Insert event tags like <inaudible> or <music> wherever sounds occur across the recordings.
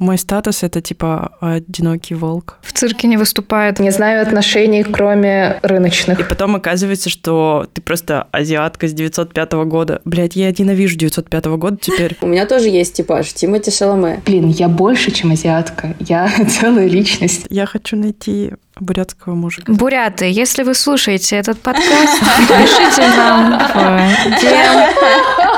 Мой статус — это типа одинокий волк. В цирке не выступает. Не знаю отношений, кроме рыночных. И потом оказывается, что ты просто азиатка с 905 года. Блять, я ненавижу 905 года теперь. <laughs> У меня тоже есть типаж Тимати Шаломе. Блин, я больше, чем азиатка. Я <laughs> целая личность. Я хочу найти бурятского мужика. Буряты, если вы слушаете этот подкаст, <laughs> пишите нам в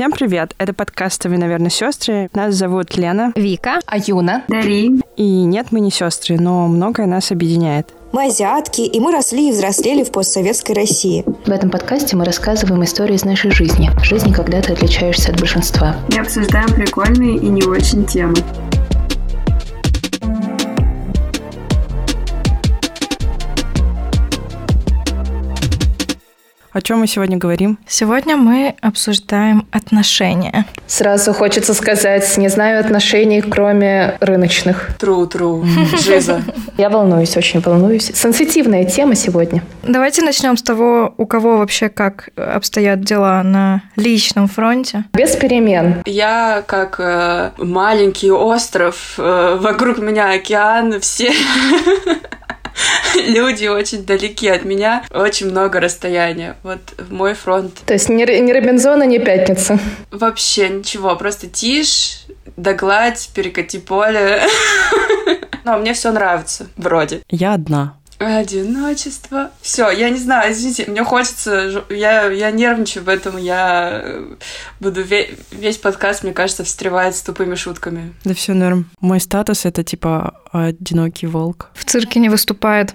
Всем привет! Это подкаст «Вы, наверное, сестры». Нас зовут Лена. Вика. Аюна. Дарин. И нет, мы не сестры, но многое нас объединяет. Мы азиатки, и мы росли и взрослели в постсоветской России. В этом подкасте мы рассказываем истории из нашей жизни. Жизни, когда ты отличаешься от большинства. И обсуждаем прикольные и не очень темы. О чем мы сегодня говорим? Сегодня мы обсуждаем отношения. Сразу хочется сказать, не знаю отношений, кроме рыночных. Тру, тру, жиза. Я волнуюсь, очень волнуюсь. Сенситивная тема сегодня. Давайте начнем с того, у кого вообще как обстоят дела на личном фронте. Без перемен. Я как э, маленький остров, э, вокруг меня океан, все <laughs> <laughs> люди очень далеки от меня, очень много расстояния. Вот мой фронт. То есть ни, ни Робинзона, ни Пятница. Вообще ничего, просто тишь, догладь, перекати поле. <laughs> Но мне все нравится, вроде. Я одна. Одиночество. Все, я не знаю, извините, мне хочется, я, я нервничаю, поэтому я буду ве- весь подкаст, мне кажется, встревать с тупыми шутками. Да все норм. Мой статус это типа одинокий волк. В цирке не выступает.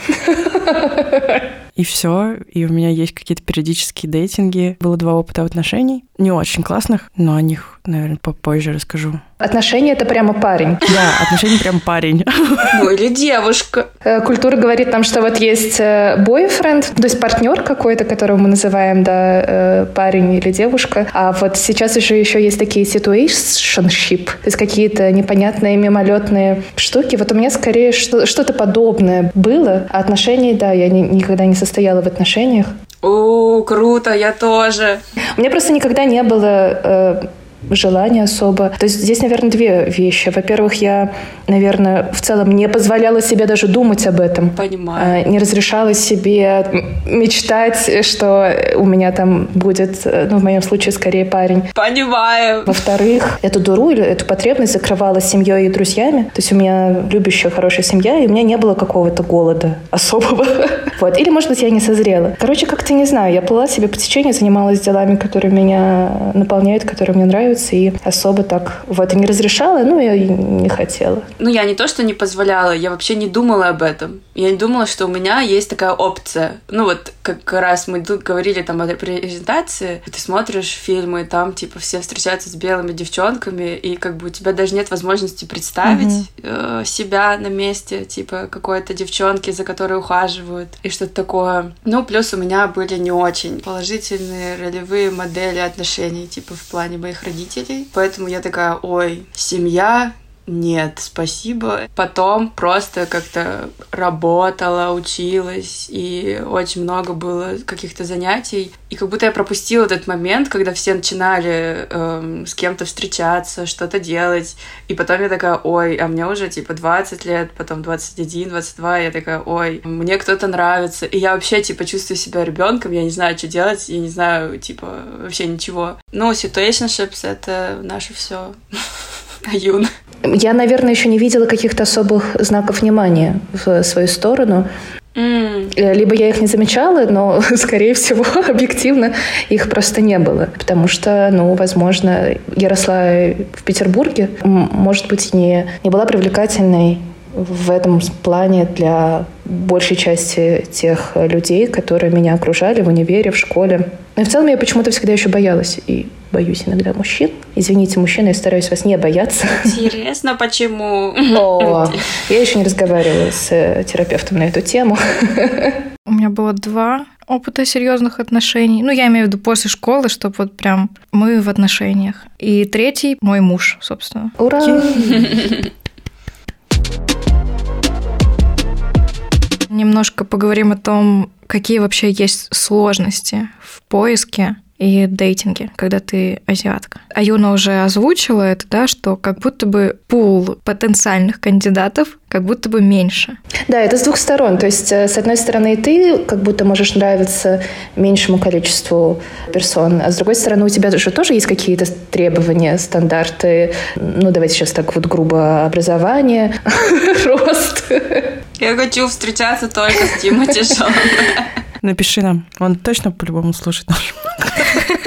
И все. И у меня есть какие-то периодические дейтинги. Было два опыта отношений. Не очень классных, но о них, наверное, попозже расскажу. Отношения — это прямо парень. <laughs> Да, отношения прям парень. <laughs> Ну или девушка. Э, Культура говорит нам, что вот есть бойфренд, то есть партнер какой-то, которого мы называем, да, э, парень или девушка. А вот сейчас уже еще есть такие situationship, то есть какие-то непонятные мимолетные штуки. Вот у меня скорее что-то подобное было. А отношений, да, я ни- никогда не состояла в отношениях. О, круто, я тоже. У меня просто никогда не было э, желания особо. То есть здесь, наверное, две вещи. Во-первых, я, наверное, в целом не позволяла себе даже думать об этом. Понимаю. Э, Не разрешала себе мечтать, что у меня там будет, ну, в моем случае, скорее парень. Понимаю. Во-вторых, эту дуру или эту потребность закрывала семьей и друзьями. То есть у меня любящая, хорошая семья, и у меня не было какого-то голода особого. <laughs> Вот. Или, может быть, я не созрела. Короче, как-то не знаю. Я плыла себе по течению, занималась делами, которые меня наполняют, которые мне нравятся, и особо так вот и не разрешала, ну, я и не хотела. Ну, я не то, что не позволяла, я вообще не думала об этом. Я не думала, что у меня есть такая опция. Ну, вот как раз мы тут говорили там о презентации, ты смотришь фильмы, там, типа, все встречаются с белыми девчонками, и как бы у тебя даже нет возможности представить э, себя на месте, типа, какой-то девчонки, за которой ухаживают, и что-то такое. Ну, плюс у меня были не очень положительные ролевые модели отношений, типа, в плане моих родителей. Поэтому я такая, ой, семья, нет, спасибо. Потом просто как-то работала, училась, и очень много было каких-то занятий. И как будто я пропустила этот момент, когда все начинали эм, с кем-то встречаться, что-то делать. И потом я такая, ой, а мне уже типа 20 лет, потом 21, 22, я такая, ой, мне кто-то нравится. И я вообще типа чувствую себя ребенком, я не знаю, что делать, я не знаю, типа, вообще ничего. Ну, situationships — это наше все. <laughs> Аюн. Я, наверное, еще не видела каких-то особых знаков внимания в свою сторону. М, Либо я их не замечала, но, <laughs> скорее всего, <laughs> объективно их просто не было. Потому что, ну, возможно, я росла в Петербурге, может быть, не, не была привлекательной в этом плане для большей части тех людей, которые меня окружали в универе, в школе. Но в целом я почему-то всегда еще боялась и боюсь иногда мужчин. Извините, мужчины, я стараюсь вас не бояться. Интересно, почему? <laughs> О, я еще не разговаривала с э, терапевтом на эту тему. У меня было два опыта серьезных отношений. Ну, я имею в виду после школы, чтобы вот прям мы в отношениях. И третий мой муж, собственно. Ура! Немножко поговорим о том, какие вообще есть сложности в поиске и дейтинге, когда ты азиатка. А Юна уже озвучила это, да, что как будто бы пул потенциальных кандидатов как будто бы меньше. Да, это с двух сторон. То есть, э, с одной стороны, ты как будто можешь нравиться меньшему количеству персон, а с другой стороны, у тебя же тоже есть какие-то требования, стандарты, ну, давайте сейчас так вот грубо, образование, <laughs> рост. Я хочу встречаться только с Тимати Напиши нам, он точно по-любому слушает наш <laughs>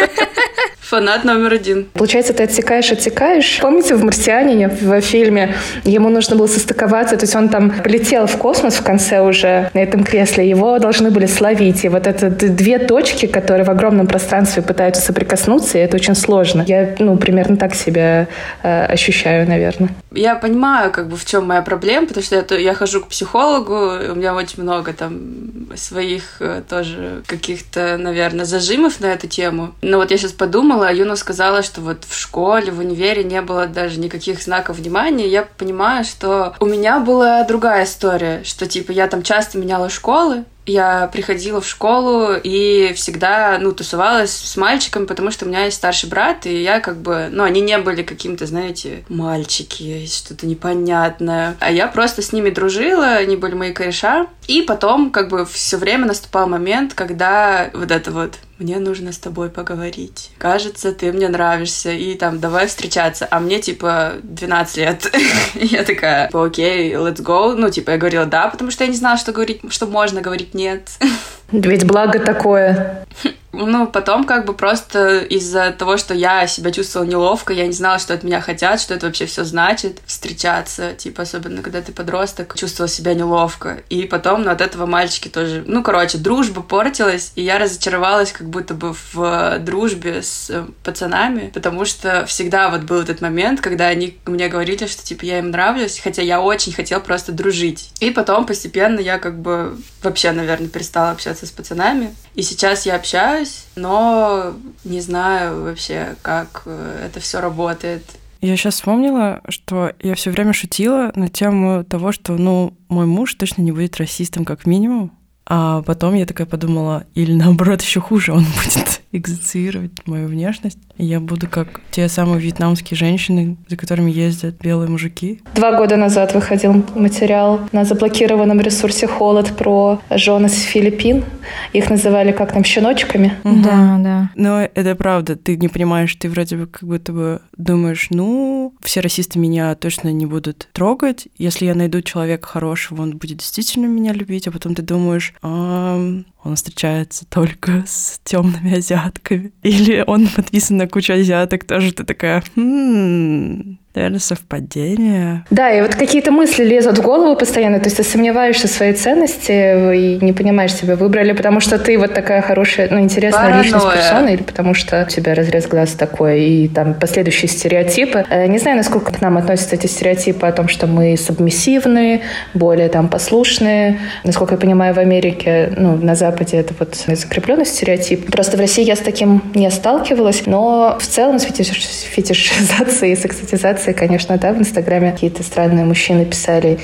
Фанат номер один. Получается, ты отсекаешь, отсекаешь. Помните в «Марсианине» в фильме ему нужно было состыковаться, то есть он там полетел в космос в конце уже на этом кресле, его должны были словить. И вот это две точки, которые в огромном пространстве пытаются соприкоснуться, и это очень сложно. Я, ну, примерно так себя э, ощущаю, наверное. Я понимаю, как бы в чем моя проблема, потому что я, я хожу к психологу, у меня очень много там своих э, тоже каких-то, наверное, зажимов на эту тему. Но вот я сейчас подумала, подумала, Юна сказала, что вот в школе, в универе не было даже никаких знаков внимания. Я понимаю, что у меня была другая история, что типа я там часто меняла школы, я приходила в школу и всегда, ну, тусовалась с мальчиками, потому что у меня есть старший брат, и я как бы, ну, они не были каким-то, знаете, мальчики, что-то непонятное. А я просто с ними дружила, они были мои кореша. И потом как бы все время наступал момент, когда вот это вот мне нужно с тобой поговорить. Кажется, ты мне нравишься, и там, давай встречаться. А мне, типа, 12 лет. <laughs> я такая, окей, let's go. Ну, типа, я говорила да, потому что я не знала, что говорить, что можно говорить нет. <laughs> Ведь благо такое. Ну, потом как бы просто из-за того, что я себя чувствовала неловко, я не знала, что от меня хотят, что это вообще все значит, встречаться, типа, особенно когда ты подросток, чувствовала себя неловко. И потом, ну, от этого мальчики тоже... Ну, короче, дружба портилась, и я разочаровалась как будто бы в дружбе с э, пацанами, потому что всегда вот был этот момент, когда они мне говорили, что, типа, я им нравлюсь, хотя я очень хотела просто дружить. И потом постепенно я как бы вообще, наверное, перестала общаться с пацанами. И сейчас я общаюсь, но не знаю вообще, как э, это все работает. Я сейчас вспомнила, что я все время шутила на тему того, что, ну, мой муж точно не будет расистом как минимум. А потом я такая подумала, или наоборот еще хуже, он <laughs> будет экзоциировать мою внешность. Я буду как те самые вьетнамские женщины, за которыми ездят белые мужики. Два года назад выходил материал на заблокированном ресурсе «Холод» про жен из Филиппин. Их называли как там щеночками. Угу. Да, да. Но это правда. Ты не понимаешь, ты вроде бы как будто бы думаешь, ну, все расисты меня точно не будут трогать. Если я найду человека хорошего, он будет действительно меня любить. А потом ты думаешь, а, он встречается только с темными азиатками. Или он подписан на кучу азиаток, тоже ты такая, хм, наверное, совпадение. Да, и вот какие-то мысли лезут в голову постоянно, то есть ты сомневаешься в своей ценности и не понимаешь, себя выбрали, потому что ты вот такая хорошая, ну, интересная Паранойя. личность персона, или потому что у тебя разрез глаз такой, и там последующие стереотипы. Э, не знаю, насколько к нам относятся эти стереотипы о том, что мы субмиссивные, более там послушные. Насколько я понимаю, в Америке, ну, на Западе это вот закрепленный стереотип. Просто в России я с таким не сталкивалась, но в целом с фетишизацией и сексотизацией реакции, конечно, да, в Инстаграме какие-то странные мужчины писали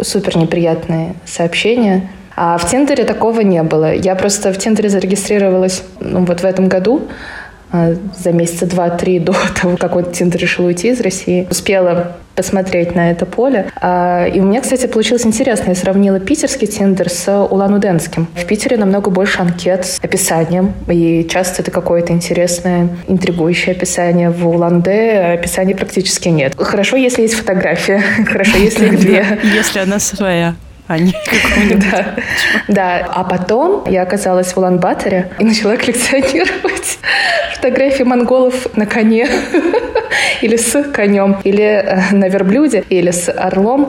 супер неприятные сообщения. А в Тиндере такого не было. Я просто в Тиндере зарегистрировалась ну, вот в этом году, за месяца два-три до <laughs> того, как он Тиндер решил уйти из России. Успела посмотреть на это поле. А, и у меня, кстати, получилось интересно. Я сравнила питерский Тиндер с Улан-Удэнским. В Питере намного больше анкет с описанием, и часто это какое-то интересное, интригующее описание. В Улан-Удэ описаний практически нет. Хорошо, если есть фотография. <laughs> Хорошо, если две. Если она своя а не <laughs> да. да. А потом я оказалась в Улан-Баторе и начала <laughs> коллекционировать фотографии монголов на коне <laughs> или с конем, или э, на верблюде, или с орлом.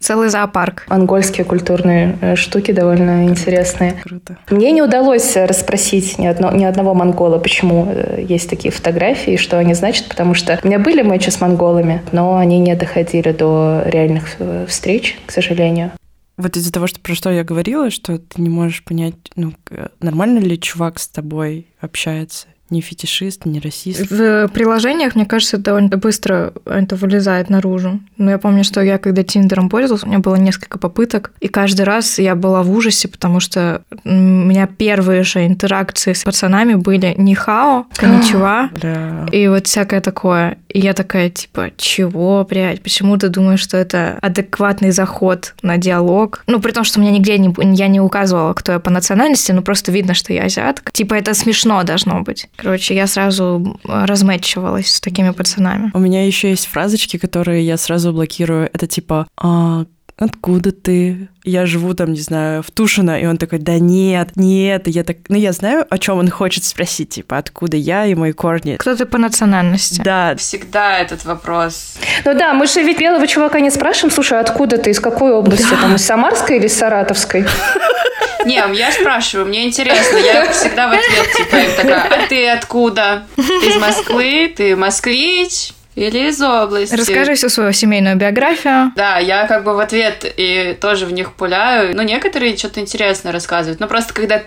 Целый зоопарк. Монгольские культурные э, штуки довольно интересные. Круто. Мне не удалось расспросить ни, одно, ни одного монгола, почему э, есть такие фотографии, что они значат, потому что у меня были матчи с монголами, но они не доходили до реальных встреч, к сожалению. Вот из-за того, что про что я говорила, что ты не можешь понять, ну, нормально ли чувак с тобой общается, не фетишист, не расист. В приложениях, мне кажется, довольно быстро это вылезает наружу. Но я помню, что я когда Тиндером пользовалась, у меня было несколько попыток, и каждый раз я была в ужасе, потому что у меня первые же интеракции с пацанами были не хао, <gasps> коничева, Бля. и вот всякое такое. И я такая, типа, чего, блядь, почему ты думаешь, что это адекватный заход на диалог? Ну, при том, что у меня нигде не, я не указывала, кто я по национальности, но просто видно, что я азиатка. Типа, это смешно должно быть. Короче, я сразу размэтчивалась с такими пацанами. У меня еще есть фразочки, которые я сразу блокирую. Это типа а, откуда ты? Я живу там, не знаю, в Тушино, и он такой, да нет, нет, И я так, ну я знаю, о чем он хочет спросить, типа, откуда я и мои корни. Кто ты по национальности? Да, Всегда этот вопрос. Ну да, мы же ведь белого чувака не спрашиваем, слушай, откуда ты, из какой области, там, из Самарской или из Саратовской? <laughs> Не, я спрашиваю, мне интересно. Я всегда в ответ, типа, такая, а ты откуда? Ты из Москвы? Ты москвич? Или из области. Расскажи всю свою семейную биографию. Да, я как бы в ответ и тоже в них пуляю. Но некоторые что-то интересное рассказывают. Но просто когда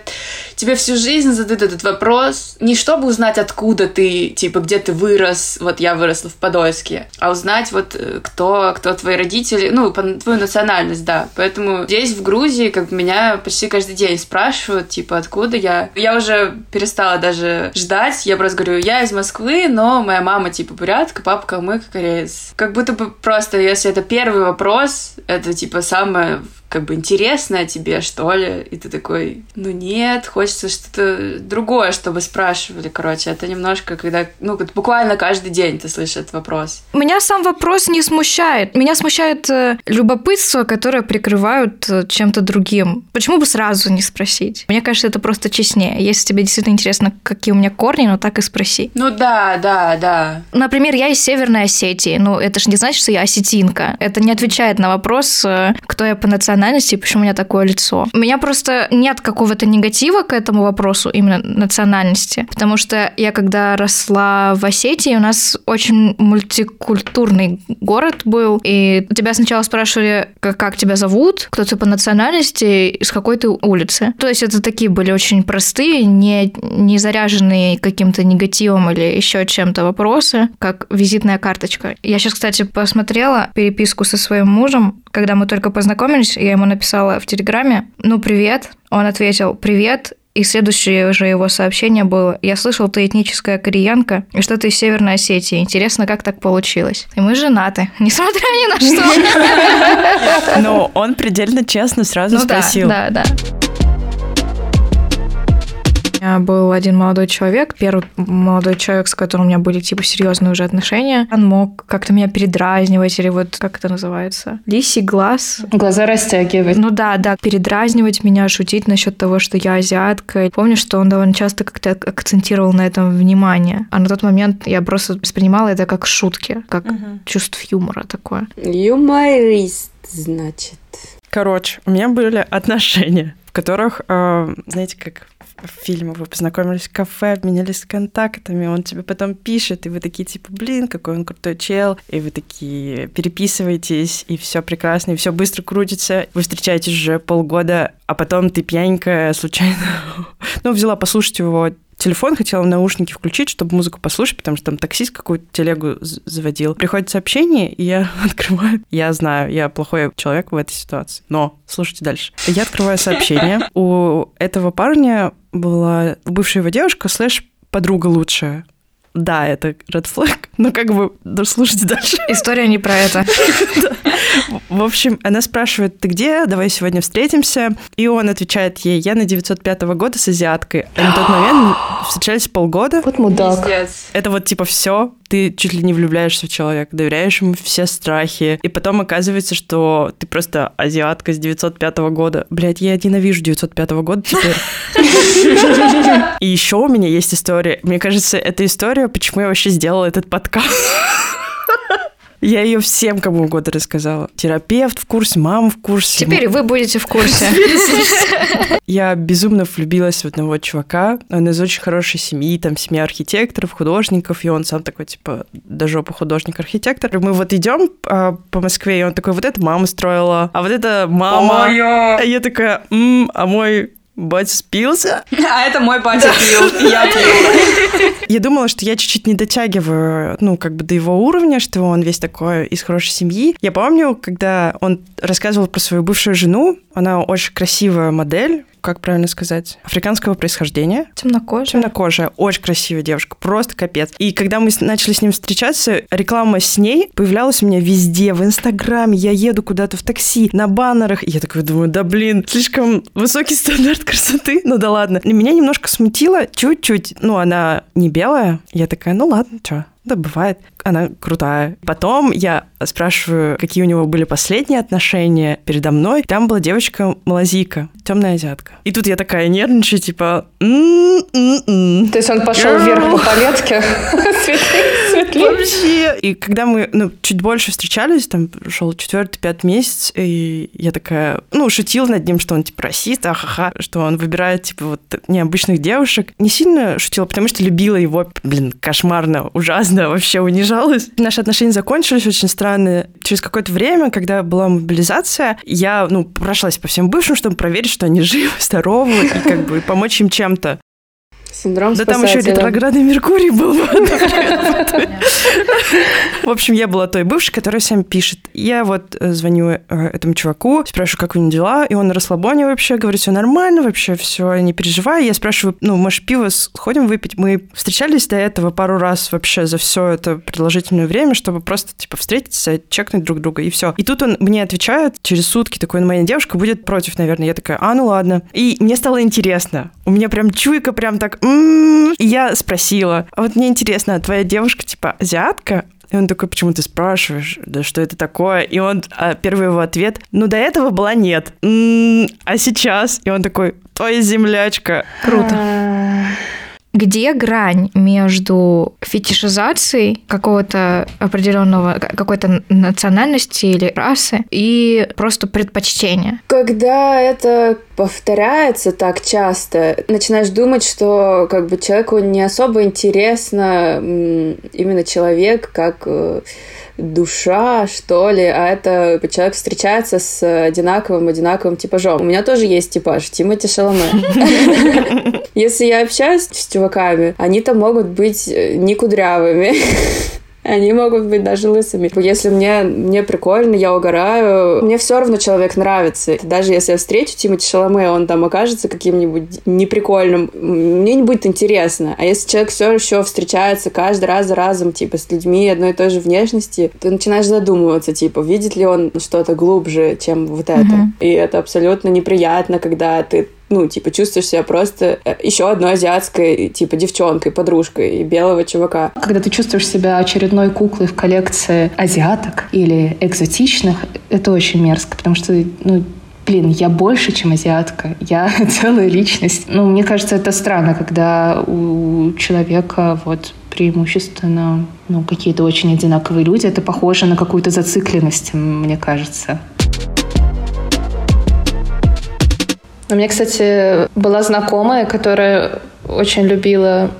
тебе всю жизнь задают этот вопрос, не чтобы узнать, откуда ты, типа, где ты вырос, вот я выросла в Подольске, а узнать вот э, кто, кто твои родители, ну, твою национальность, да. Поэтому здесь, в Грузии, как бы меня почти каждый день спрашивают, типа, откуда я. Я уже перестала даже ждать. Я просто говорю, я из Москвы, но моя мама, типа, бурятка, папа калмык, кореец. Как будто бы просто, если это первый вопрос, это, типа, самое как бы интересное тебе, что ли, и ты такой, ну нет, хочется что-то другое, чтобы спрашивали, короче, это немножко, когда, ну, буквально каждый день ты слышишь этот вопрос. Меня сам вопрос не смущает. Меня смущает э, любопытство, которое прикрывают э, чем-то другим. Почему бы сразу не спросить? Мне кажется, это просто честнее. Если тебе действительно интересно, какие у меня корни, ну так и спроси. Ну да, да, да. Например, я из Северной Осетии. Ну, это же не значит, что я осетинка. Это не отвечает на вопрос, э, кто я по национальности национальности и почему у меня такое лицо. У меня просто нет какого-то негатива к этому вопросу именно национальности, потому что я когда росла в Осетии, у нас очень мультикультурный город был, и тебя сначала спрашивали, как, как тебя зовут, кто ты по национальности, из какой ты улицы. То есть это такие были очень простые, не, не заряженные каким-то негативом или еще чем-то вопросы, как визитная карточка. Я сейчас, кстати, посмотрела переписку со своим мужем, когда мы только познакомились, я ему написала в Телеграме, ну, привет. Он ответил, привет, и следующее же его сообщение было «Я слышал, ты этническая кореянка, и что ты из Северной Осетии. Интересно, как так получилось?» И мы женаты, <laughs> несмотря ни на что. <laughs> но он предельно честно сразу Ну спросил. да, да. У меня был один молодой человек, первый молодой человек, с которым у меня были типа серьезные уже отношения. Он мог как-то меня передразнивать или вот как это называется? Лисий глаз. Глаза растягивать. Ну да, да, передразнивать меня, шутить насчет того, что я азиатка. Помню, что он довольно часто как-то акцентировал на этом внимание. А на тот момент я просто воспринимала это как шутки, как чувство юмора такое. Юморист, значит. Короче, у меня были отношения, в которых, э, знаете, как в фильме вы познакомились в кафе, обменялись контактами, он тебе потом пишет, и вы такие типа, блин, какой он крутой чел, и вы такие переписываетесь, и все прекрасно, и все быстро крутится, вы встречаетесь уже полгода, а потом ты пьяненькая случайно, <laughs> ну, взяла послушать его телефон, хотела наушники включить, чтобы музыку послушать, потому что там таксист какую-то телегу заводил. Приходит сообщение, и я <laughs> открываю. Я знаю, я плохой человек в этой ситуации. Но слушайте дальше. Я открываю сообщение. <laughs> У этого парня была бывшая его девушка, слэш подруга лучшая. Да, это red flag, <laughs> но как бы, да, слушайте дальше. История не про это. <laughs> В общем, она спрашивает, ты где? Давай сегодня встретимся. И он отвечает ей, я на 905 года с азиаткой. А на тот момент встречались полгода. Вот мудак. Это вот типа все, ты чуть ли не влюбляешься в человека, доверяешь ему все страхи, и потом оказывается, что ты просто азиатка с 905 года. Блять, я ненавижу 905 года теперь. И еще у меня есть история. Мне кажется, эта история, почему я вообще сделала этот подкаст. Я ее всем кому угодно рассказала. Терапевт в курсе, мама в курсе. Теперь вы будете в курсе. <laughs> Я безумно влюбилась в одного чувака. Он из очень хорошей семьи, там семья архитекторов, художников, и он сам такой, типа, до жопы художник-архитектор. Мы вот идем а, по Москве, и он такой, вот это мама строила, а вот это мама. А я такая, «М, а мой батя спился. <laughs> А это мой батя пил, я пил. <laughs> Я думала, что я чуть-чуть не дотягиваю, ну, как бы до его уровня, что он весь такой из хорошей семьи. Я помню, когда он рассказывал про свою бывшую жену, она очень красивая модель, как правильно сказать, африканского происхождения. Темнокожая. Темнокожая, очень красивая девушка, просто капец. И когда мы начали с ним встречаться, реклама с ней появлялась у меня везде, в Инстаграме, я еду куда-то в такси, на баннерах. И я такой думаю, да блин, слишком высокий стандарт красоты, ну да ладно. И меня немножко смутило, чуть-чуть, ну она не белая, я такая, ну ладно, что, да, бывает. Она крутая. Потом я спрашиваю, какие у него были последние отношения передо мной. Там была девочка малазийка, темная азиатка. И тут я такая нервничаю, типа... То есть он пошел Girl. вверх по палетке. <laughs> Вообще. И когда мы ну, чуть больше встречались, там шел четвертый, пятый месяц, и я такая, ну, шутила над ним, что он типа расист, ахаха, что он выбирает типа вот необычных девушек. Не сильно шутила, потому что любила его, блин, кошмарно, ужасно, вообще унижалась. Наши отношения закончились очень странно. Через какое-то время, когда была мобилизация, я, ну, прошлась по всем бывшим, чтобы проверить, что они живы, здоровы, и как бы помочь им чем-то. Синдром Да там еще ретроградный Меркурий был. <laughs> В общем, я была той бывшей, которая всем пишет. Я вот э, звоню э, этому чуваку, спрашиваю, как у него дела, и он на расслабоне вообще, говорит, все нормально, вообще все, не переживай. Я спрашиваю, ну, может, пиво сходим выпить? Мы встречались до этого пару раз вообще за все это продолжительное время, чтобы просто, типа, встретиться, чекнуть друг друга, и все. И тут он мне отвечает через сутки, такой, ну, моя девушка будет против, наверное. Я такая, а, ну ладно. И мне стало интересно. У меня прям чуйка прям так, «М-м-м». и я спросила, а вот мне интересно, а твоя девушка, типа, азиатка? И он такой, почему ты спрашиваешь? Да что это такое? И он, а, первый его ответ, ну, до этого была нет. «М, а сейчас? И он такой, твоя землячка. Круто. Где грань между фетишизацией какого-то определенного, какой-то национальности или расы и просто предпочтения? Когда это повторяется так часто, начинаешь думать, что как бы человеку не особо интересно именно человек как э, душа, что ли, а это человек встречается с одинаковым, одинаковым типажом. У меня тоже есть типаж Тимати Шаломе. <laughs> Если я общаюсь с чуваками, они-то могут быть э, не кудрявыми. Они могут быть даже лысыми. Если мне, мне прикольно, я угораю, мне все равно человек нравится. Даже если я встречу Тимати Шаломе, он там окажется каким-нибудь неприкольным, мне не будет интересно. А если человек все еще встречается каждый раз за разом, типа, с людьми одной и той же внешности, ты начинаешь задумываться, типа, видит ли он что-то глубже, чем вот это. Мгм. И это абсолютно неприятно, когда ты ну, типа, чувствуешь себя просто э, еще одной азиатской, типа, девчонкой, подружкой и белого чувака. Когда ты чувствуешь себя очередной куклой в коллекции азиаток или экзотичных, это очень мерзко, потому что, ну, блин, я больше, чем азиатка. Я <laughs> целая личность. Ну, мне кажется, это странно, когда у человека вот преимущественно ну, какие-то очень одинаковые люди. Это похоже на какую-то зацикленность, мне кажется. У меня, кстати, была знакомая, которая очень любила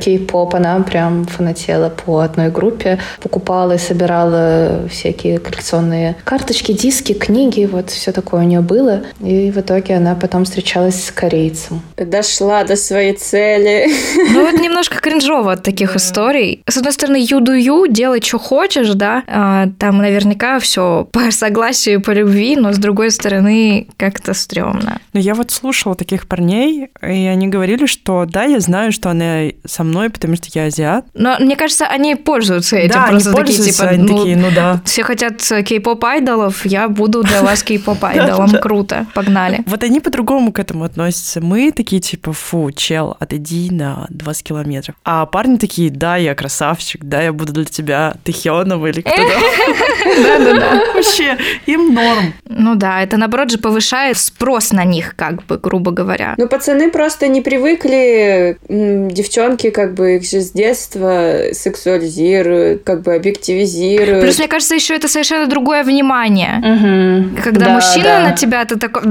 кей-поп. Она прям фанатела по одной группе. Покупала и собирала всякие коллекционные карточки, диски, книги. Вот все такое у нее было. И в итоге она потом встречалась с корейцем. Дошла до своей цели. Ну, вот немножко кринжово от таких историй. С одной стороны, ю-ду-ю, делай, что хочешь, да, а, там наверняка все по согласию и по любви, но с другой стороны, как-то стрёмно. Но я вот слушала таких парней, и они говорили, что да, я знаю, что она со мной, потому что я азиат. Но мне кажется, они пользуются этим. да, просто они такие, пользуются, типа, они ну, такие, ну да. все хотят кей-поп айдолов, я буду для вас кей-поп <laughs> айдолом. Круто, погнали. Вот они по-другому к этому относятся. Мы такие, типа, фу, чел, отойди на 20 километров. А парни такие, да, я красавчик, да, я буду для тебя Тэхёном или кто-то. <laughs> Да-да-да. <laughs> Вообще, им норм. Ну да, это наоборот же повышает спрос на них, как бы, грубо говоря. Ну, пацаны просто не привыкли, м, девчонки как бы их же с детства сексуализируют, как бы объективизируют. Плюс, мне кажется, еще это совершенно другое внимание. Мгм. Когда Да, мужчина да. на тебя, ты такой...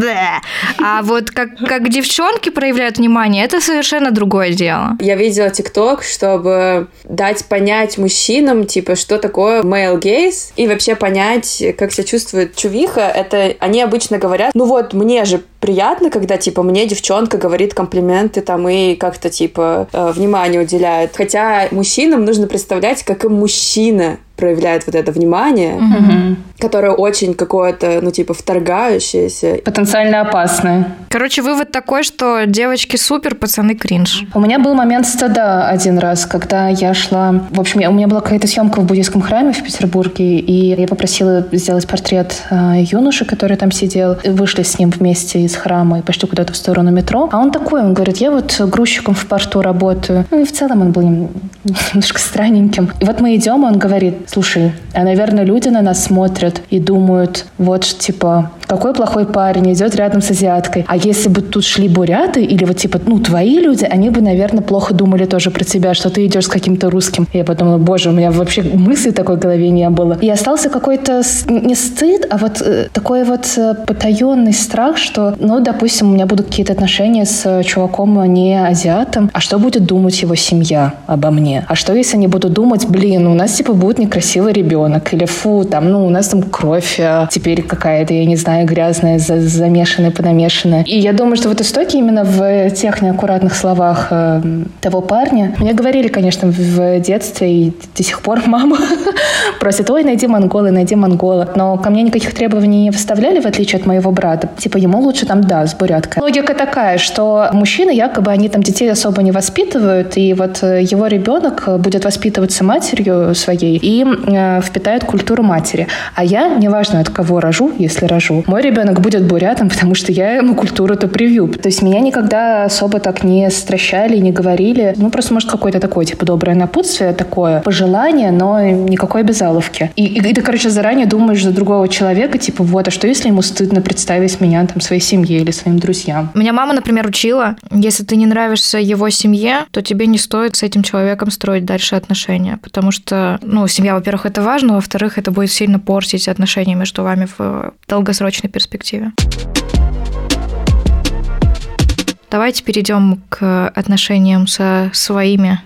А вот как, как девчонки проявляют внимание, это совершенно другое дело. Я видела ТикТок, чтобы дать понять мужчинам, типа, что такое male gaze, и вообще понять, как себя чувствует чувиха. Это они обычно говорят, ну вот, мне же приятно, когда, типа, мне девчонка говорит комплименты там и как-то, типа, э, внимание уделяет. Хотя мужчинам нужно представлять, как им мужчина проявляет вот это внимание, Мгм. которое очень какое-то, ну, типа, вторгающееся. Потенциально опасное. Короче, вывод такой, что девочки супер, пацаны кринж. У меня был момент стыда один раз, когда я шла... В общем, я- у меня была какая-то съемка в буддийском храме в Петербурге, и я попросила сделать портрет э, юноши, который там сидел. И Вышли с ним вместе из храма и пошли куда-то в сторону метро. А он такой, он говорит, я вот грузчиком в порту работаю. Ну и в целом он был нем- немножко странненьким. И вот мы идем, и он говорит, слушай, а, наверное, люди на нас смотрят и думают, вот, типа, какой плохой парень идет рядом с азиаткой. А если бы тут шли буряты или вот типа, ну, твои люди, они бы, наверное, плохо думали тоже про тебя, что ты идешь с каким-то русским. Я подумала, боже, у меня вообще мысли такой в голове не было. И остался какой-то не стыд, а вот э, такой вот э, потаенный страх, что, ну, допустим, у меня будут какие-то отношения с э, чуваком не азиатом, а что будет думать его семья обо мне? А что, если они будут думать, блин, у нас, типа, будет некрасивый ребенок, или фу, там, ну, у нас там кровь а, теперь какая-то, я не знаю, грязная, за- замешанная, понамешанная. И я думаю, что вот истоки именно в тех неаккуратных словах э, того парня. Мне говорили, конечно, в- в детстве, и до сих пор мама <laughs> просит, ой, найди монгола, найди монгола. Но ко мне никаких требований не выставляли, в отличие от моего брата. Типа, ему лучше там, да, с буряткой. Логика такая, что мужчины якобы, они там детей особо не воспитывают, и вот э, его ребенок э, будет воспитываться матерью своей и э, впитает культуру матери. А я, неважно от кого рожу, если рожу, мой ребенок будет бурятом, потому что я ему культуру-то привью. То есть меня никогда особо так не стращали, не говорили. Ну, просто, может, какое-то такое, типа, доброе напутствие, такое пожелание, но никакой безаловки. И, и ты, короче, заранее думаешь за другого человека, типа, вот, а что, если ему стыдно представить меня там своей семье или своим друзьям? Меня мама, например, учила, если ты не нравишься его семье, то тебе не стоит с этим человеком строить дальше отношения, потому что, ну, семья, во-первых, это важно, во-вторых, это будет сильно портить отношения между вами в долгосрочной перспективе. Давайте перейдем к отношениям со своими,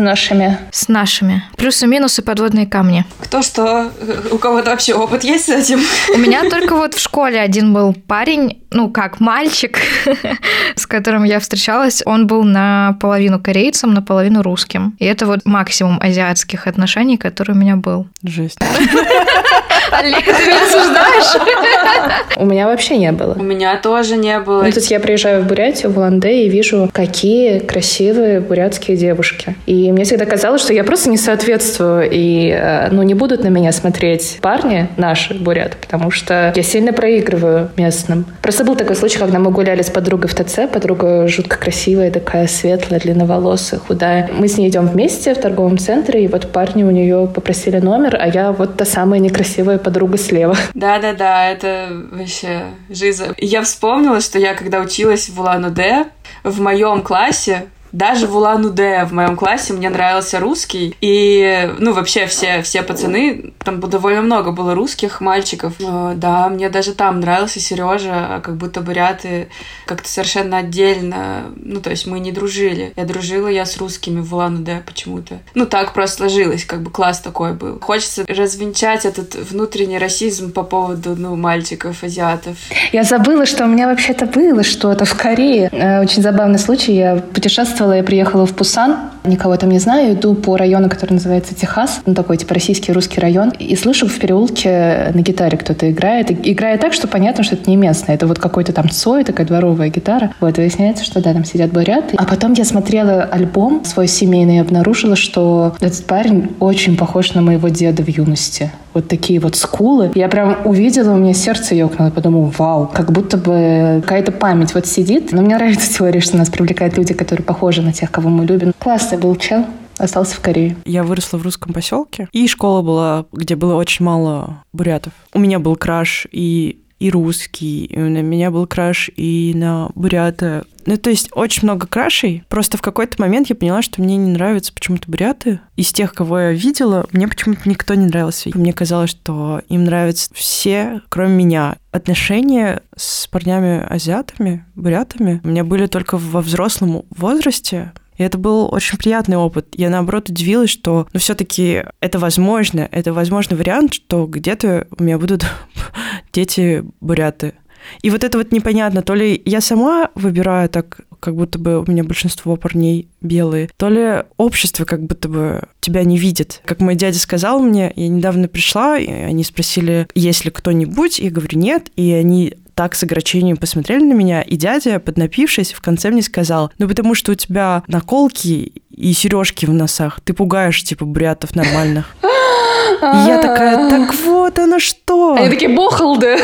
нашими с нашими. Плюсы-минусы, подводные камни. Кто что, у кого-то вообще опыт есть с этим? У меня только вот в школе один был парень, ну как мальчик, <laughs> с которым я встречалась. Он был наполовину корейцем, наполовину русским. И это вот максимум азиатских отношений, который у меня был. Жесть. <laughs> Олег, ты меня осуждаешь? у меня вообще не было. У меня тоже не было. Ну, есть я приезжаю в Бурятию, в Улан-Удэ, и вижу, какие красивые бурятские девушки. И мне всегда казалось, что я просто не соответствую, и, э, ну, не будут на меня смотреть парни наши, буряты, потому что я сильно проигрываю местным. Просто был такой случай, когда мы гуляли с подругой в ТЦ, подруга жутко красивая, такая светлая, длинноволосая, худая. Мы с ней идем вместе в торговом центре, и вот парни у нее попросили номер, а я вот та самая некрасивая подруга слева. Да-да-да, это вообще жиза. Я вспомнила, что я когда училась в Улан-Удэ, в моем классе даже в Улан-Удэ в моем классе мне нравился русский. И, ну, вообще все, все пацаны, там довольно много было русских мальчиков. Э, Да, мне даже там нравился Сережа, а как будто буряты как-то совершенно отдельно. Ну, то есть мы не дружили. Я дружила я с русскими в Улан-Удэ почему-то. Ну, так просто сложилось, как бы класс такой был. Хочется развенчать этот внутренний расизм по поводу, ну, мальчиков, азиатов. Я забыла, что у меня вообще-то было что-то в Корее. Э, Очень забавный случай. Я путешествовала, я приехала в Пусан. Никого там не знаю. Иду по району, который называется Техас. Ну, такой, типа, российский, русский район. И слышу в переулке на гитаре кто-то играет. И Играет так, что понятно, что это не местное. Это вот какой-то там Цой, такая дворовая гитара. Вот, выясняется, что да, там сидят буряты. А потом я смотрела альбом свой семейный и обнаружила, что этот парень очень похож на моего деда в юности. Вот такие вот скулы. Я прям увидела, у меня сердце ёкнуло, подумала, вау, как будто бы какая-то память вот сидит. Но мне нравится теория, что нас привлекают люди, которые похожи на тех, кого мы любим. Классный был чел, остался в Корее. Я выросла в русском поселке, и школа была, где было очень мало бурятов. У меня был краш и и русский, и у меня был краш и на бурята. Ну, то есть очень много крашей. Просто в какой-то момент я поняла, что мне не нравятся почему-то буряты. Из тех, кого я видела, мне почему-то никто не нравился. Мне казалось, что им нравятся все, кроме меня. Отношения с парнями-азиатами, бурятами у меня были только во взрослом возрасте. И это был очень приятный опыт. Я, наоборот, удивилась, что ну, все-таки это возможно. Это возможный вариант, что где-то у меня будут <laughs> дети буряты. И вот это вот непонятно, то ли я сама выбираю так, как будто бы у меня большинство парней белые, то ли общество как будто бы тебя не видит. Как мой дядя сказал мне, я недавно пришла, и они спросили, есть ли кто-нибудь, я говорю, нет, и они так с огорчением посмотрели на меня, и дядя, поднапившись, в конце мне сказал, ну потому что у тебя наколки и сережки в носах, ты пугаешь, типа, бурятов нормальных. <laughs> И я такая, так вот она что. Они такие, бохалды.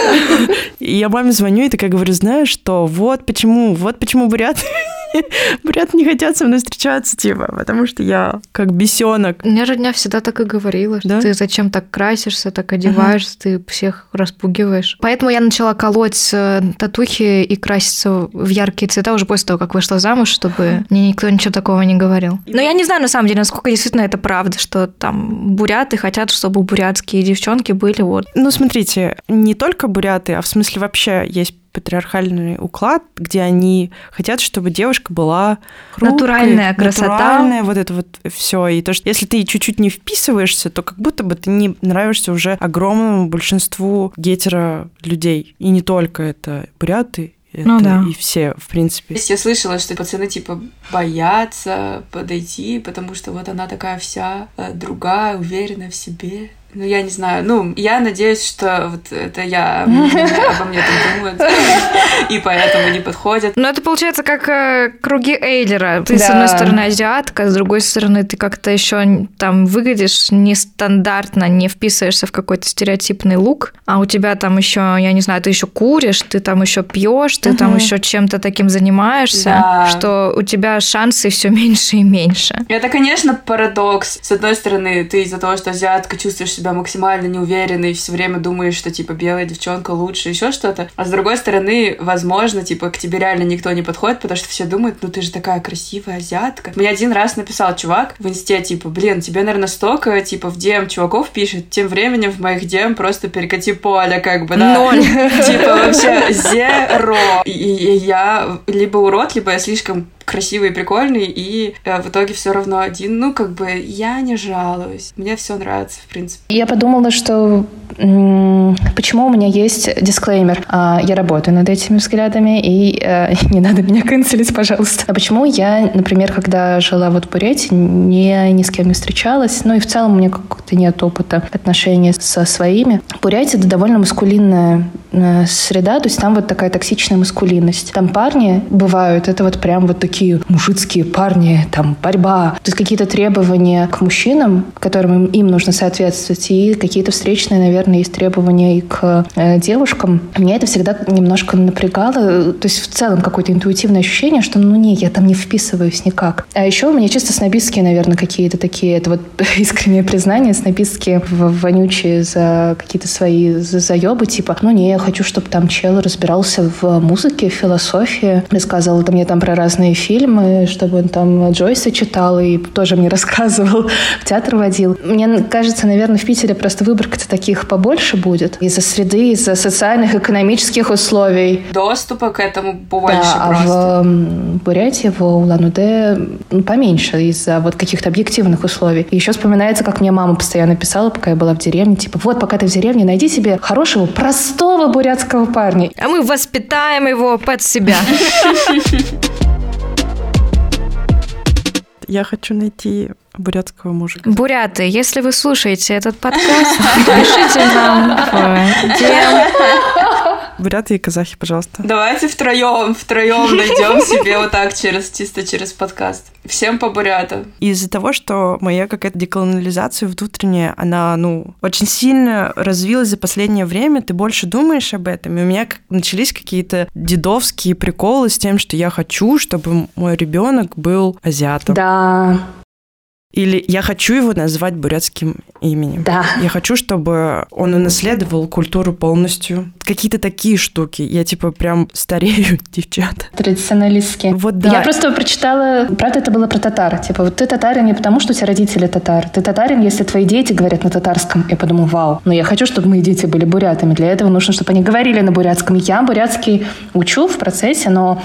И я маме звоню и такая говорю, знаешь что, вот почему, вот почему бурят <laughs> Бурят не хотят со мной встречаться, типа, потому что я как бесенок. Мне родня всегда так и говорила, что Да? ты зачем так красишься, так одеваешься, ты всех распугиваешь. Поэтому я начала колоть э, татухи и краситься в яркие цвета уже после того, как вышла замуж, чтобы мне никто ничего такого не говорил. Но я не знаю, на самом деле, насколько действительно это правда, что там буряты хотят, чтобы бурятские девчонки были вот Ну, смотрите, не только буряты, а в смысле вообще есть патриархальный уклад, где они хотят, чтобы девушка была хрупкой, Натуральная красота. натуральная, вот это вот все. И то, что если ты чуть-чуть не вписываешься, то как будто бы ты не нравишься уже огромному большинству гетеро людей. И не только это буряты, это Ну да. и все, в принципе. Есть, Я слышала, что пацаны типа боятся подойти, потому что вот она такая вся э, другая, уверенная в себе. Ну, я не знаю. Ну, я надеюсь, что вот это я <laughs> обо мне так думают, <laughs> и поэтому не подходят. Ну, это получается как э, круги Эйлера. Ты, с одной стороны, азиатка, с другой стороны, ты как-то еще там выглядишь нестандартно, не вписываешься в какой-то стереотипный лук, а у тебя там еще, я не знаю, ты еще куришь, ты там еще пьешь, ты там еще чем-то таким занимаешься, Да. что у тебя шансы все меньше и меньше. Это, конечно, парадокс. С одной стороны, ты из-за того, что азиатка чувствуешь себя максимально неуверенной, все время думаешь, что, типа, белая девчонка лучше, еще что-то. А с другой стороны, возможно, типа, к тебе реально никто не подходит, потому что все думают, ну ты же такая красивая азиатка. Мне один раз написал чувак в инсте, типа, блин, тебе, наверное, столько, типа, в DM чуваков пишет, тем временем в моих DM просто перекати поле, как бы, да. Ноль. <laughs> Типа, вообще. И, и я либо урод, либо я слишком красивый и прикольный, и э, в итоге все равно один. Ну, как бы, я не жалуюсь. Мне все нравится, в принципе. Я подумала, что почему у меня есть дисклеймер. А, Я работаю над этими взглядами, и э, <laughs> не надо меня канцелить, пожалуйста. А почему я, например, когда жила вот в Бурятии, ни, ни с кем не встречалась, ну и в целом у меня как-то нет опыта отношений со своими. Бурятия — это довольно маскулинная э, среда, то есть там вот такая токсичная маскулинность. Там парни бывают, это вот прям вот такие мужицкие парни, там борьба, то есть какие-то требования к мужчинам, которым им, нужно соответствовать, и какие-то встречные, наверное, есть требования и к э, девушкам. Меня это всегда немножко напрягало, то есть в целом какое-то интуитивное ощущение, что ну не, я там не вписываюсь никак. А еще у меня чисто снобистские, наверное, какие-то такие, это вот <laughs> искреннее признание, снобистские вонючие за какие-то свои за- заебы, типа, ну не, я хочу, чтобы там чел разбирался в музыке, в философии, рассказывал мне там про разные фильмы, чтобы он там Джойса читал и тоже мне <laughs> рассказывал, в театр водил. Мне кажется, наверное, в Питере просто выборка-то таких побольше будет из-за среды, из-за социальных, экономических условий. Доступа к этому больше Да, а просто. в м, Бурятии, в Улан-Удэ м, поменьше из-за вот каких-то объективных условий. И еще вспоминается, как мне мама постоянно писала, пока я была в деревне, типа, вот, пока ты в деревне, найди себе хорошего, простого бурятского парня. А мы воспитаем его под себя. <laughs> Я хочу найти бурятского мужика. Буряты, если вы слушаете этот подкаст, <laughs> пишите нам в. Буряты и казахи, пожалуйста. Давайте втроем, втроем найдем себе вот так через чисто через подкаст. Всем по бурятам. Из-за того, что моя какая-то деколониализация внутренняя, она, ну, очень сильно развилась за последнее время, ты больше думаешь об этом, и у меня начались какие-то дедовские приколы с тем, что я хочу, чтобы мой ребенок был азиатом. Да, Или я хочу его назвать бурятским именем. да. Я хочу, чтобы он унаследовал культуру полностью. Какие-то такие штуки. Я типа прям старею, <laughs> девчата. Традиционалистские. Вот да. Я просто прочитала, правда, это было про татар. Типа, вот ты татарин не потому, что у тебя родители татар. Ты татарин, если твои дети говорят на татарском. Я подумала, вау, но я хочу, чтобы мои дети были бурятами. Для этого нужно, чтобы они говорили на бурятском. Я бурятский учу в процессе, но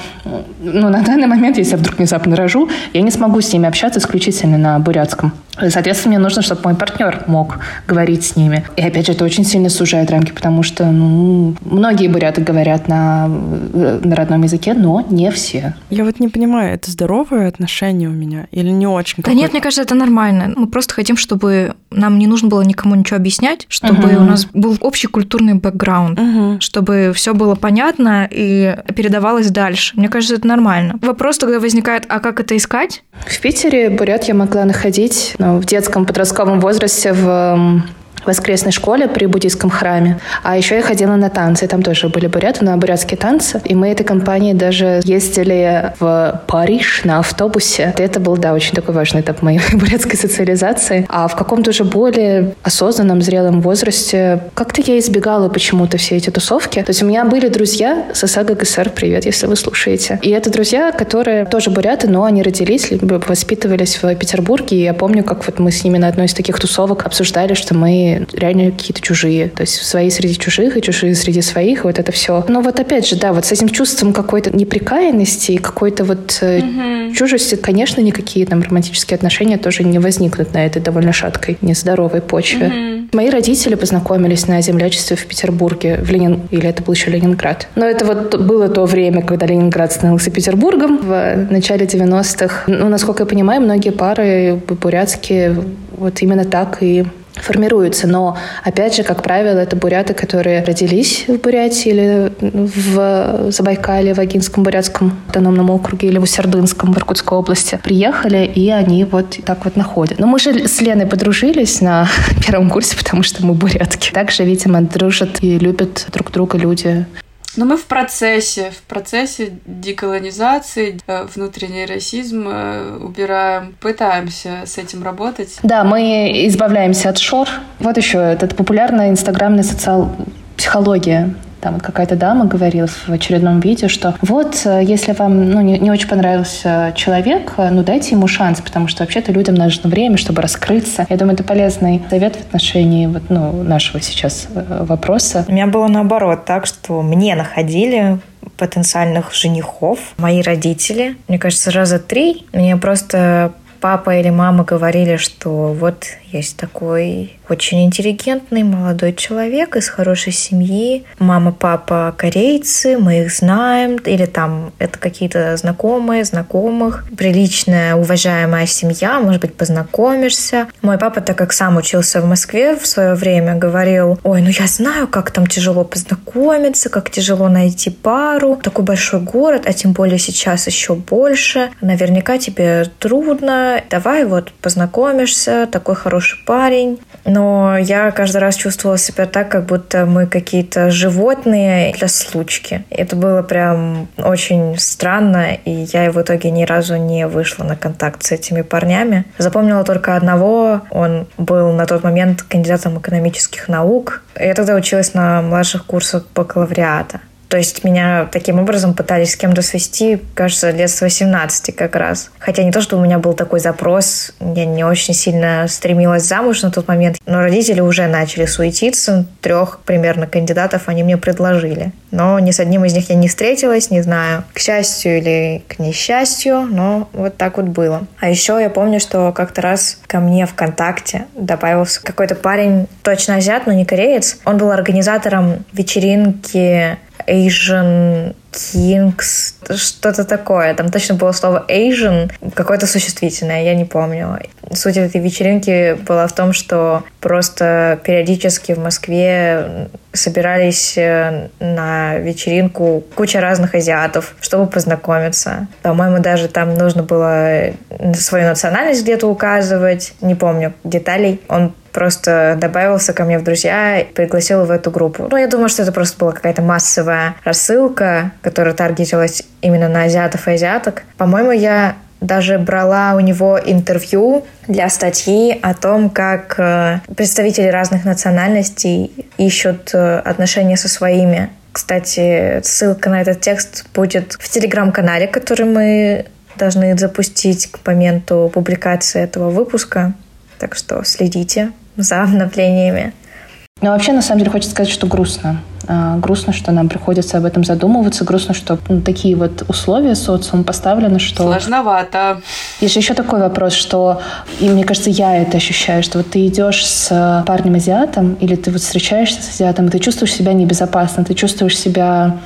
ну, на данный момент, если я вдруг внезапно рожу, я не смогу с ними общаться исключительно на бурятском. Виноградском. Соответственно, мне нужно, чтобы мой партнер мог говорить с ними. И опять же, это очень сильно сужает рамки, потому что ну, многие буряты говорят на, на родном языке, но не все. Я вот не понимаю, это здоровое отношение у меня или не очень? Да нет, мне кажется, это нормально. Мы просто хотим, чтобы нам не нужно было никому ничего объяснять, чтобы угу. у нас был общий культурный бэкграунд, угу. чтобы все было понятно и передавалось дальше. Мне кажется, это нормально. Вопрос тогда возникает, а как это искать? В Питере бурят я могла находить в детском подростковом возрасте в воскресной школе при буддийском храме. А еще я ходила на танцы, там тоже были буряты, на бурятские танцы. И мы этой компанией даже ездили в Париж на автобусе. Это был, да, очень такой важный этап моей <laughs> бурятской социализации. А в каком-то уже более осознанном, зрелом возрасте как-то я избегала почему-то все эти тусовки. То есть у меня были друзья с ОСАГО ГСР, привет, если вы слушаете. И это друзья, которые тоже буряты, но они родились, воспитывались в Петербурге. И я помню, как вот мы с ними на одной из таких тусовок обсуждали, что мы реально какие-то чужие. То есть свои среди чужих и чужие среди своих, вот это все. Но вот опять же, да, вот с этим чувством какой-то неприкаянности и какой-то вот mm-hmm. чужести, конечно, никакие там романтические отношения тоже не возникнут на этой довольно шаткой, нездоровой почве. Mm-hmm. Мои родители познакомились на землячестве в Петербурге, в Ленин... или это был еще Ленинград. Но это вот было то время, когда Ленинград становился Петербургом в начале 90-х. Ну, насколько я понимаю, многие пары бурятские вот именно так и формируются. Но, опять же, как правило, это буряты, которые родились в Бурятии или в Забайкале, в Агинском бурятском автономном округе или в Усердынском в Иркутской области. Приехали, и они вот так вот находят. Но мы же с Леной подружились на <laughs> первом курсе, потому что мы бурятки. Также, видимо, дружат и любят друг друга люди но мы в процессе, в процессе деколонизации, э, внутренний расизм э, убираем, пытаемся с этим работать. Да, мы избавляемся от шор. Вот еще этот популярная инстаграмная социал психология там какая-то дама говорила в очередном видео, что вот, э, если вам ну, не, не очень понравился человек, э, ну дайте ему шанс, потому что вообще-то людям нужно время, чтобы раскрыться. Я думаю, это полезный совет в отношении вот, ну, нашего сейчас э, вопроса. У меня было наоборот так, что мне находили потенциальных женихов, мои родители. Мне кажется, раза три. Мне просто папа или мама говорили, что вот есть такой очень интеллигентный молодой человек из хорошей семьи. Мама, папа корейцы, мы их знаем. Или там это какие-то знакомые, знакомых. Приличная, уважаемая семья, может быть, познакомишься. Мой папа, так как сам учился в Москве в свое время, говорил, ой, ну я знаю, как там тяжело познакомиться, как тяжело найти пару. Такой большой город, а тем более сейчас еще больше. Наверняка тебе трудно. Давай вот познакомишься, такой хороший парень, но я каждый раз чувствовала себя так, как будто мы какие-то животные для случки. Это было прям очень странно, и я в итоге ни разу не вышла на контакт с этими парнями. Запомнила только одного, он был на тот момент кандидатом экономических наук. Я тогда училась на младших курсах бакалавриата. То есть меня таким образом пытались с кем-то свести, кажется, лет с 18 как раз. Хотя не то, что у меня был такой запрос, я не очень сильно стремилась замуж на тот момент, но родители уже начали суетиться. Трех примерно кандидатов они мне предложили. Но ни с одним из них я не встретилась, не знаю, к счастью или к несчастью, но вот так вот было. А еще я помню, что как-то раз ко мне ВКонтакте добавился какой-то парень, точно азиат, но не кореец. Он был организатором вечеринки Asian Kings, что-то такое. Там точно было слово Asian, какое-то существительное, я не помню. Суть этой вечеринки была в том, что просто периодически в Москве собирались э, на вечеринку куча разных азиатов, чтобы познакомиться. По-моему, даже там нужно было свою национальность где-то указывать. Не помню деталей. Он просто добавился ко мне в друзья и пригласил в эту группу. Ну, я думаю, что это просто была какая-то массовая рассылка, которая таргетилась именно на азиатов и азиаток. По-моему, я даже брала у него интервью для статьи о том, как э, представители разных национальностей ищут э, отношения со своими. Кстати, ссылка на этот текст будет в телеграм-канале, который мы должны запустить к моменту публикации этого выпуска. Так что следите за обновлениями. Но вообще, на самом деле, хочется сказать, что грустно. А, грустно, что нам приходится об этом задумываться. Грустно, что ну, такие вот условия социум поставлены, что... Сложновато. Есть же еще такой вопрос, что, и мне кажется, я это ощущаю, что вот ты идешь с парнем-азиатом, или ты вот встречаешься с азиатом, и ты чувствуешь себя небезопасно, ты чувствуешь себя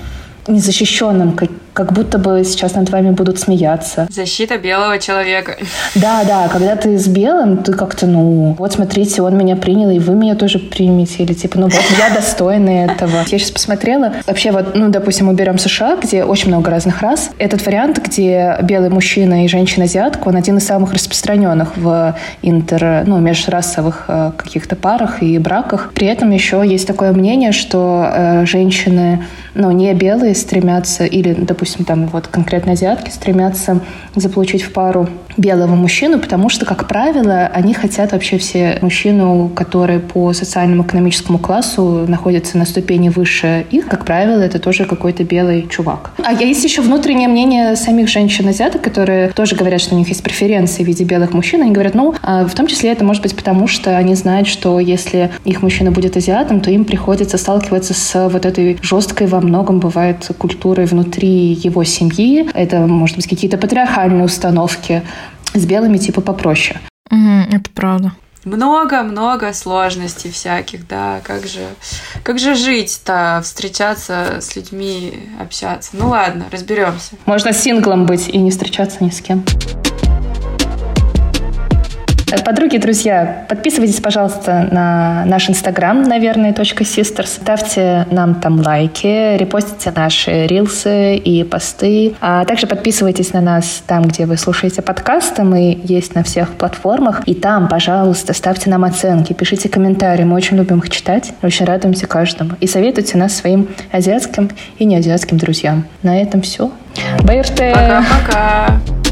незащищенным, как, будто бы сейчас над вами будут смеяться. Защита белого человека. Да, да, когда ты с белым, ты как-то, ну, вот смотрите, он меня принял, и вы меня тоже примете, или типа, ну вот я достойна этого. Я сейчас посмотрела, вообще вот, ну, допустим, мы берем США, где очень много разных рас. Этот вариант, где белый мужчина и женщина-азиатка, он один из самых распространенных в интер, ну, межрасовых э, каких-то парах и браках. При этом еще есть такое мнение, что э, женщины но не белые стремятся, или, допустим, там вот конкретно азиатки стремятся заполучить в пару белого мужчину, потому что, как правило, они хотят вообще все мужчину, который по социальному экономическому классу находится на ступени выше их, как правило, это тоже какой-то белый чувак. А есть еще внутреннее мнение самих женщин-азиаток, которые тоже говорят, что у них есть преференции в виде белых мужчин. Они говорят, ну, а в том числе это может быть потому, что они знают, что если их мужчина будет азиатом, то им приходится сталкиваться с вот этой жесткой во многом бывает культурой внутри его семьи. Это, может быть, какие-то патриархальные установки. С белыми типа попроще. Угу, это правда. Много-много сложностей всяких, да. Как же, как же жить-то, встречаться с людьми, общаться? Ну ладно, разберемся. Можно синглом быть и не встречаться ни с кем. Э, подруги, друзья, подписывайтесь, пожалуйста, на наш инстаграм, наверное, .sisters. Ставьте нам там лайки, репостите наши рилсы и посты. А также подписывайтесь на нас там, где вы слушаете подкасты. Мы есть на всех платформах. И там, пожалуйста, ставьте нам оценки, пишите комментарии. Мы очень любим их читать. Очень радуемся каждому. И советуйте нас своим азиатским и неазиатским друзьям. На этом все. БФТ! Пока-пока!